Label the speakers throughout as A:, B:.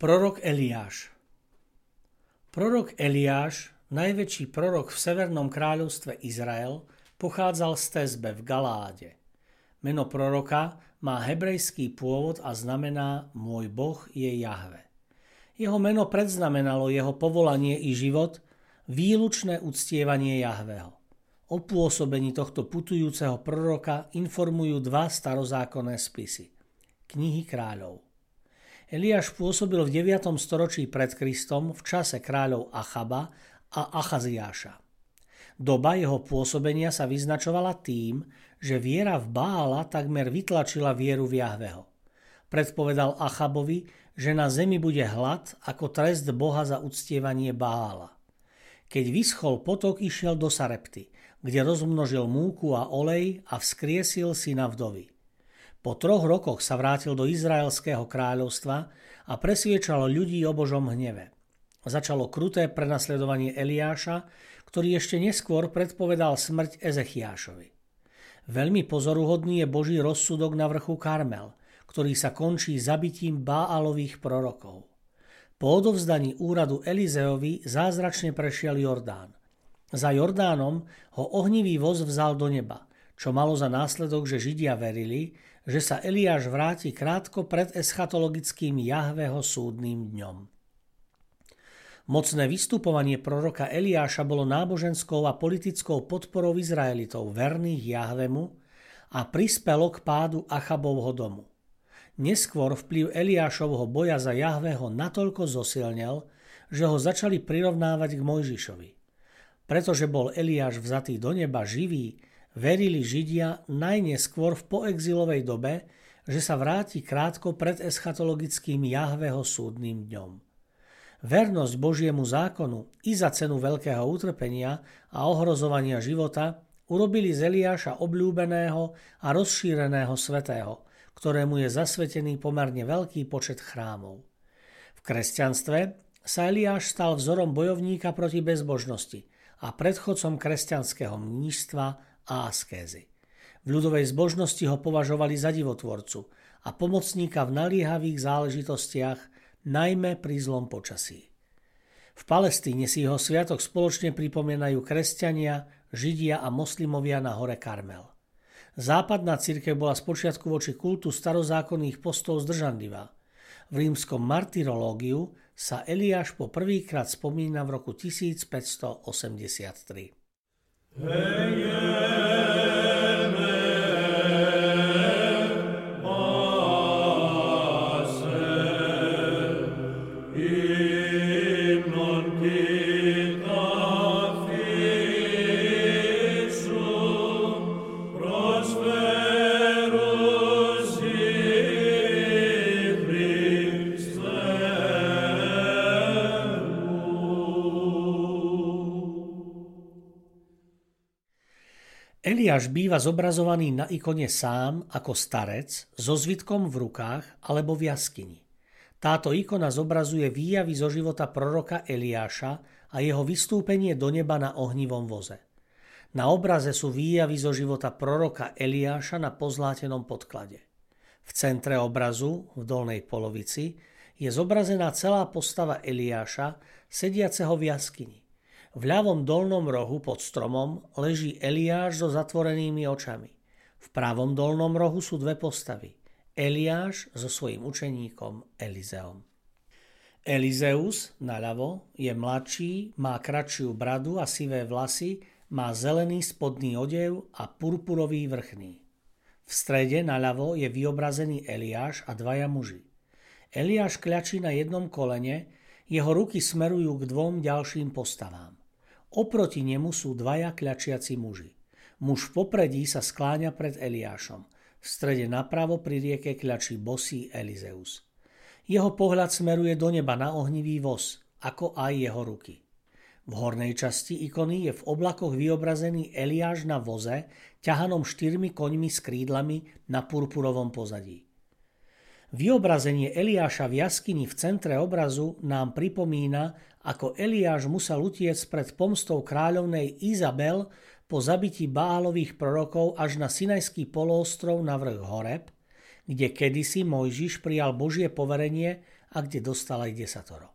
A: Prorok Eliáš Prorok Eliáš, najväčší prorok v Severnom kráľovstve Izrael, pochádzal z Tezbe v Galáde. Meno proroka má hebrejský pôvod a znamená Môj Boh je Jahve. Jeho meno predznamenalo jeho povolanie i život, výlučné uctievanie Jahveho. O pôsobení tohto putujúceho proroka informujú dva starozákonné spisy. Knihy kráľov. Eliáš pôsobil v 9. storočí pred Kristom v čase kráľov Achaba a Achaziáša. Doba jeho pôsobenia sa vyznačovala tým, že viera v Bála takmer vytlačila vieru v Jahveho. Predpovedal Achabovi, že na zemi bude hlad ako trest Boha za uctievanie Bála. Keď vyschol potok, išiel do Sarepty, kde rozmnožil múku a olej a vzkriesil syna vdovy. Po troch rokoch sa vrátil do Izraelského kráľovstva a presviečal ľudí o Božom hneve. Začalo kruté prenasledovanie Eliáša, ktorý ešte neskôr predpovedal smrť Ezechiášovi. Veľmi pozoruhodný je Boží rozsudok na vrchu Karmel, ktorý sa končí zabitím Báalových prorokov. Po odovzdaní úradu Elizeovi zázračne prešiel Jordán. Za Jordánom ho ohnivý voz vzal do neba, čo malo za následok, že Židia verili, že sa Eliáš vráti krátko pred eschatologickým Jahveho súdnym dňom. Mocné vystupovanie proroka Eliáša bolo náboženskou a politickou podporou Izraelitov verných Jahvemu a prispelo k pádu Achabovho domu. Neskôr vplyv Eliášovho boja za Jahveho natoľko zosilnel, že ho začali prirovnávať k Mojžišovi. Pretože bol Eliáš vzatý do neba živý, verili Židia najneskôr v poexilovej dobe, že sa vráti krátko pred eschatologickým Jahveho súdnym dňom. Vernosť Božiemu zákonu i za cenu veľkého utrpenia a ohrozovania života urobili z Eliáša obľúbeného a rozšíreného svetého, ktorému je zasvetený pomerne veľký počet chrámov. V kresťanstve sa Eliáš stal vzorom bojovníka proti bezbožnosti a predchodcom kresťanského mníštva a askézy. V ľudovej zbožnosti ho považovali za divotvorcu a pomocníka v naliehavých záležitostiach, najmä pri zlom počasí. V Palestíne si jeho sviatok spoločne pripomienajú kresťania, židia a moslimovia na hore Karmel. Západná církev bola spočiatku voči kultu starozákonných postov zdržanlivá. V rímskom martyrológiu sa Eliáš po prvýkrát spomína v roku 1583. Hey. Eliáš býva zobrazovaný na ikone sám ako starec so zvitkom v rukách alebo v jaskyni. Táto ikona zobrazuje výjavy zo života proroka Eliáša a jeho vystúpenie do neba na ohnivom voze. Na obraze sú výjavy zo života proroka Eliáša na pozlátenom podklade. V centre obrazu, v dolnej polovici, je zobrazená celá postava Eliáša, sediaceho v jaskyni. V ľavom dolnom rohu pod stromom leží Eliáš so zatvorenými očami. V pravom dolnom rohu sú dve postavy. Eliáš so svojím učeníkom Elizeom. Elizeus naľavo je mladší, má kratšiu bradu a sivé vlasy, má zelený spodný odev a purpurový vrchný. V strede naľavo je vyobrazený Eliáš a dvaja muži. Eliáš kľačí na jednom kolene, jeho ruky smerujú k dvom ďalším postavám. Oproti nemu sú dvaja kľačiaci muži. Muž v popredí sa skláňa pred Eliášom. V strede napravo pri rieke kľačí bosý Elizeus. Jeho pohľad smeruje do neba na ohnivý voz, ako aj jeho ruky. V hornej časti ikony je v oblakoch vyobrazený Eliáš na voze, ťahanom štyrmi koňmi s krídlami na purpurovom pozadí. Vyobrazenie Eliáša v jaskyni v centre obrazu nám pripomína, ako Eliáš musel utiec pred pomstou kráľovnej Izabel po zabití Bálových prorokov až na Sinajský poloostrov na vrch Horeb, kde kedysi Mojžiš prijal Božie poverenie a kde dostal aj desatoro.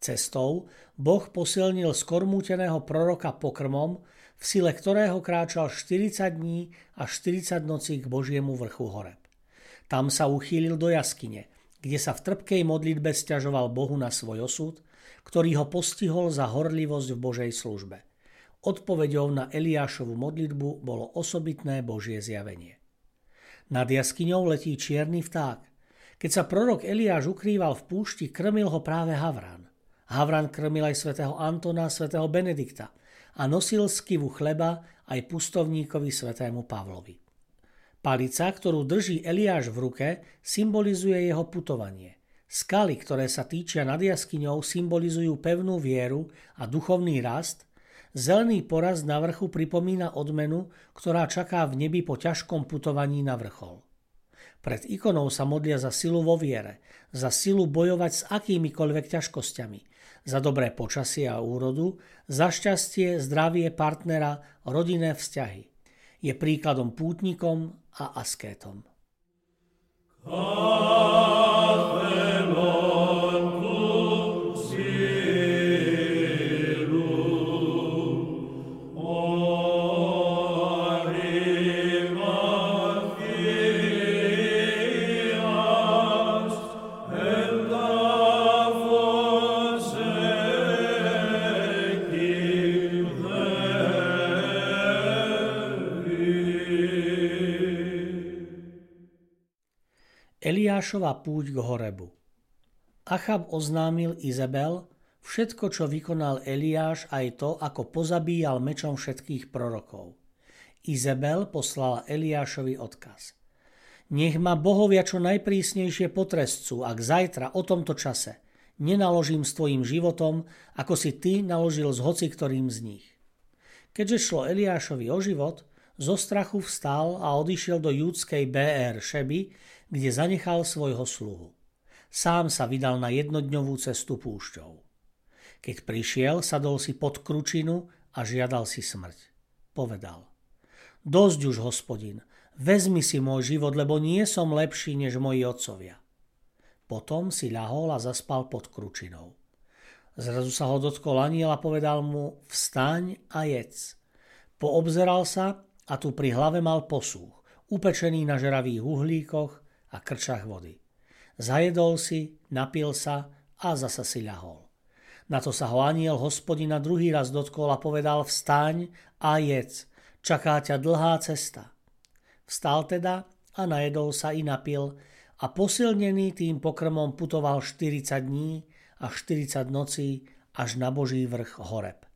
A: Cestou Boh posilnil skormúteného proroka pokrmom, v sile ktorého kráčal 40 dní a 40 nocí k Božiemu vrchu Horeb. Tam sa uchýlil do jaskyne, kde sa v trpkej modlitbe stiažoval Bohu na svoj osud, ktorý ho postihol za horlivosť v Božej službe. Odpovedou na Eliášovu modlitbu bolo osobitné Božie zjavenie. Nad jaskyňou letí čierny vták. Keď sa prorok Eliáš ukrýval v púšti, krmil ho práve Havran. Havran krmil aj svätého Antona, svätého Benedikta a nosil skivu chleba aj pustovníkovi svätému Pavlovi. Palica, ktorú drží Eliáš v ruke, symbolizuje jeho putovanie. Skaly, ktoré sa týčia nad jaskyňou, symbolizujú pevnú vieru a duchovný rast. Zelený poraz na vrchu pripomína odmenu, ktorá čaká v nebi po ťažkom putovaní na vrchol. Pred ikonou sa modlia za silu vo viere, za silu bojovať s akýmikoľvek ťažkosťami, za dobré počasie a úrodu, za šťastie, zdravie partnera, rodinné vzťahy. Je príkladom pútnikom a askétom. Eliášova púť k Horebu. Achab oznámil Izabel všetko, čo vykonal Eliáš, aj to, ako pozabíjal mečom všetkých prorokov. Izabel poslala Eliášovi odkaz. Nech ma bohovia čo najprísnejšie potrestcú, ak zajtra o tomto čase nenaložím s tvojim životom, ako si ty naložil s hoci ktorým z nich. Keďže šlo Eliášovi o život, zo strachu vstal a odišiel do júdskej BR Šeby, kde zanechal svojho sluhu. Sám sa vydal na jednodňovú cestu púšťou. Keď prišiel, sadol si pod kručinu a žiadal si smrť. Povedal. Dosť už, hospodin, vezmi si môj život, lebo nie som lepší než moji otcovia. Potom si ľahol a zaspal pod kručinou. Zrazu sa ho dotkol aniel a povedal mu, vstaň a jedz. Poobzeral sa a tu pri hlave mal posúch, upečený na žeravých uhlíkoch a krčach vody. Zajedol si, napil sa a zasa si ľahol. Na to sa ho aniel hospodina druhý raz dotkol a povedal vstaň a jedz, čaká ťa dlhá cesta. Vstal teda a najedol sa i napil a posilnený tým pokrmom putoval 40 dní a 40 nocí až na Boží vrch Horeb.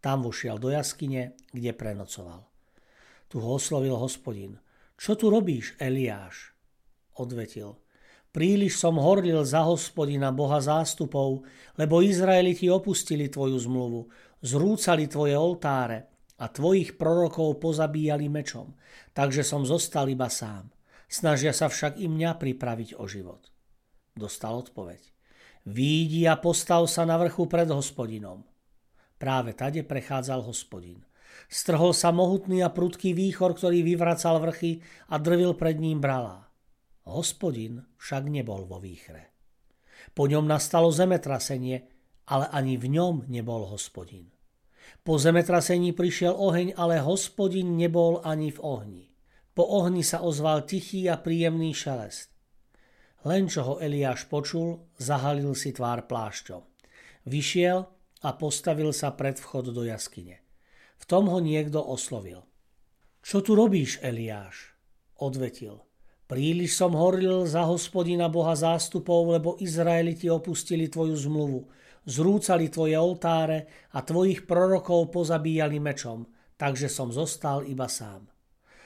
A: Tam vošiel do jaskyne, kde prenocoval. Tu ho oslovil hospodin. Čo tu robíš, Eliáš? Odvetil. Príliš som horlil za hospodina Boha zástupov, lebo Izraeliti opustili tvoju zmluvu, zrúcali tvoje oltáre a tvojich prorokov pozabíjali mečom, takže som zostal iba sám. Snažia sa však i mňa pripraviť o život. Dostal odpoveď. Výjdi a postav sa na vrchu pred hospodinom. Práve tade prechádzal hospodin. Strhol sa mohutný a prudký výchor, ktorý vyvracal vrchy a drvil pred ním bralá. Hospodin však nebol vo výchre. Po ňom nastalo zemetrasenie, ale ani v ňom nebol hospodin. Po zemetrasení prišiel oheň, ale hospodin nebol ani v ohni. Po ohni sa ozval tichý a príjemný šelest. Len čo ho Eliáš počul, zahalil si tvár plášťom. Vyšiel a postavil sa pred vchod do jaskyne. V tom ho niekto oslovil. Čo tu robíš, Eliáš? Odvetil. Príliš som horlil za hospodina Boha zástupov, lebo Izraeliti opustili tvoju zmluvu. Zrúcali tvoje oltáre a tvojich prorokov pozabíjali mečom, takže som zostal iba sám.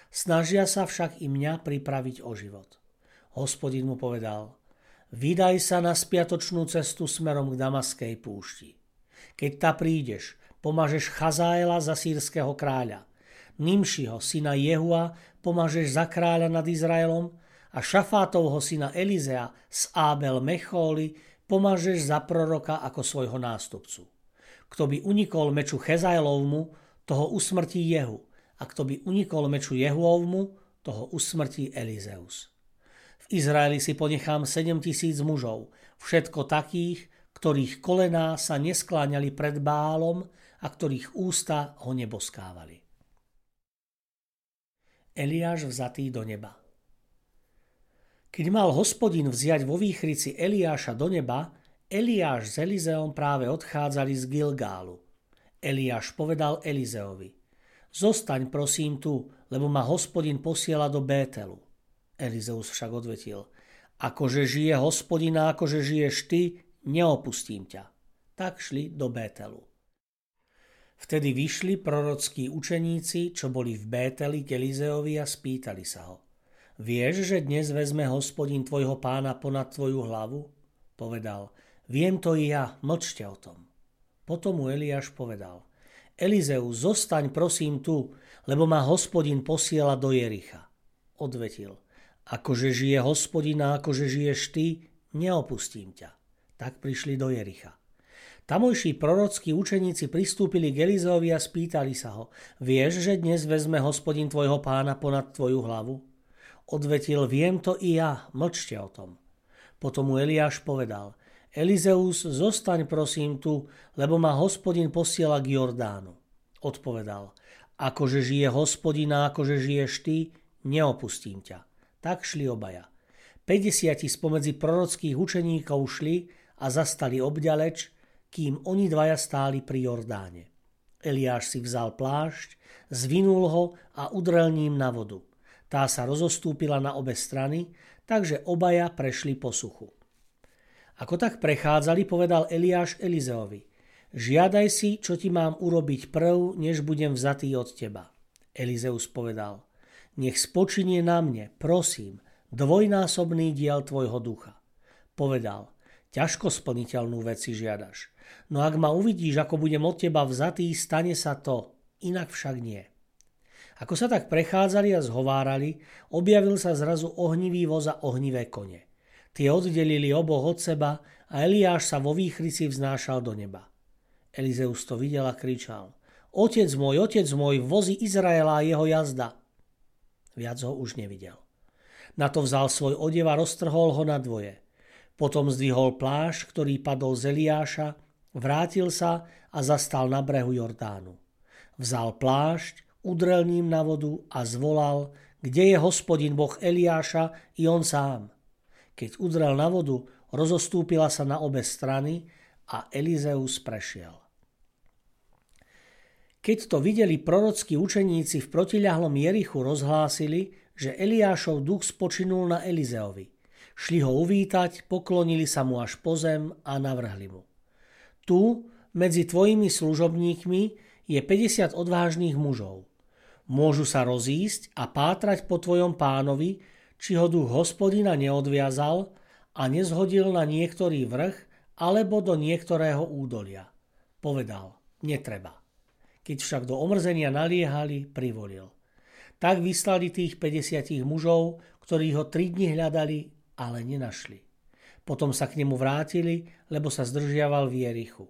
A: Snažia sa však i mňa pripraviť o život. Hospodin mu povedal, vydaj sa na spiatočnú cestu smerom k Damaskej púšti. Keď ta prídeš, pomažeš Chazaela za sírskeho kráľa. Nimšiho, syna Jehua, pomažeš za kráľa nad Izraelom a Šafátovho syna Elizea z Ábel Mechóly pomažeš za proroka ako svojho nástupcu. Kto by unikol meču Chezajlovmu, toho usmrtí Jehu a kto by unikol meču Jehuovmu, toho usmrtí Elizeus. V Izraeli si ponechám 7 tisíc mužov, všetko takých, ktorých kolená sa neskláňali pred Bálom a ktorých ústa ho neboskávali. Eliáš vzatý do neba. Keď mal hospodin vziať vo výchrici Eliáša do neba, Eliáš s Elizeom práve odchádzali z Gilgálu. Eliáš povedal Elizeovi, zostaň prosím tu, lebo ma hospodin posiela do Bételu. Elizeus však odvetil, akože žije hospodina, akože žiješ ty, neopustím ťa. Tak šli do Bételu. Vtedy vyšli prorockí učeníci, čo boli v Bételi k Elizeovi a spýtali sa ho. Vieš, že dnes vezme hospodin tvojho pána ponad tvoju hlavu? Povedal, viem to i ja, mlčte o tom. Potom mu Eliáš povedal, Elizeus, zostaň prosím tu, lebo ma hospodin posiela do Jericha. Odvetil, akože žije hospodina, akože žiješ ty, neopustím ťa. Tak prišli do Jericha. Tamojší prorockí učeníci pristúpili k Elizeovi a spýtali sa ho, vieš, že dnes vezme hospodin tvojho pána ponad tvoju hlavu? Odvetil, viem to i ja, mlčte o tom. Potom mu Eliáš povedal, Elizeus, zostaň prosím tu, lebo ma hospodin posiela k Jordánu. Odpovedal, akože žije hospodina, akože žiješ ty, neopustím ťa. Tak šli obaja. 50 spomedzi prorockých učeníkov šli a zastali obďaleč, kým oni dvaja stáli pri Jordáne. Eliáš si vzal plášť, zvinul ho a udrel ním na vodu. Tá sa rozostúpila na obe strany, takže obaja prešli po suchu. Ako tak prechádzali, povedal Eliáš Elizeovi, žiadaj si, čo ti mám urobiť prv, než budem vzatý od teba. Elizeus povedal, nech spočinie na mne, prosím, dvojnásobný diel tvojho ducha. Povedal, ťažko splniteľnú vec si žiadaš. No ak ma uvidíš, ako budem od teba vzatý, stane sa to, inak však nie. Ako sa tak prechádzali a zhovárali, objavil sa zrazu ohnivý voz a ohnivé kone. Tie oddelili oboch od seba a Eliáš sa vo výchrici vznášal do neba. Elizeus to videl a kričal. Otec môj, otec môj, vozi Izraela a jeho jazda. Viac ho už nevidel. Na to vzal svoj odev a roztrhol ho na dvoje. Potom zdvihol pláž, ktorý padol z Eliáša Vrátil sa a zastal na brehu Jordánu. Vzal plášť, udrel ním na vodu a zvolal, kde je hospodin boh Eliáša i on sám. Keď udrel na vodu, rozostúpila sa na obe strany a Elizeus prešiel. Keď to videli prorockí učeníci v protiľahlom Jerichu rozhlásili, že Eliášov duch spočinul na Elizeovi. Šli ho uvítať, poklonili sa mu až po zem a navrhli mu. Tu, medzi tvojimi služobníkmi, je 50 odvážnych mužov. Môžu sa rozísť a pátrať po tvojom pánovi, či ho duch hospodina neodviazal a nezhodil na niektorý vrch alebo do niektorého údolia. Povedal, netreba. Keď však do omrzenia naliehali, privolil. Tak vyslali tých 50 mužov, ktorí ho tri dni hľadali, ale nenašli. Potom sa k nemu vrátili, lebo sa zdržiaval v Jerichu.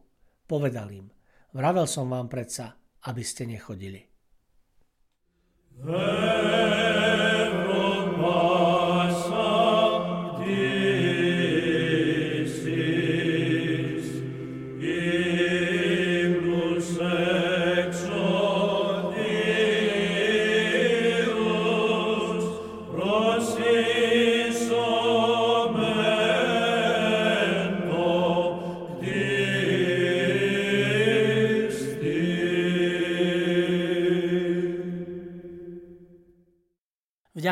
A: Povedal im, vravel som vám predsa, aby ste nechodili. Hey!